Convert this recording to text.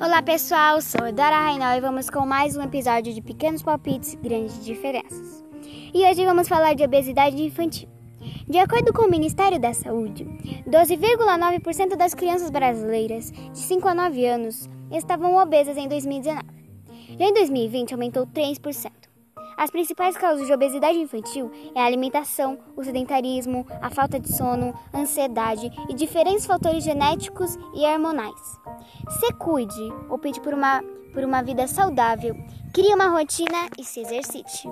Olá pessoal, sou Dora Rainal e vamos com mais um episódio de Pequenos Palpites, Grandes Diferenças. E hoje vamos falar de obesidade infantil. De acordo com o Ministério da Saúde, 12,9% das crianças brasileiras de 5 a 9 anos estavam obesas em 2019. Já em 2020 aumentou 3%. As principais causas de obesidade infantil é a alimentação, o sedentarismo, a falta de sono, ansiedade e diferentes fatores genéticos e hormonais. Se cuide, opte por uma, por uma vida saudável, crie uma rotina e se exercite.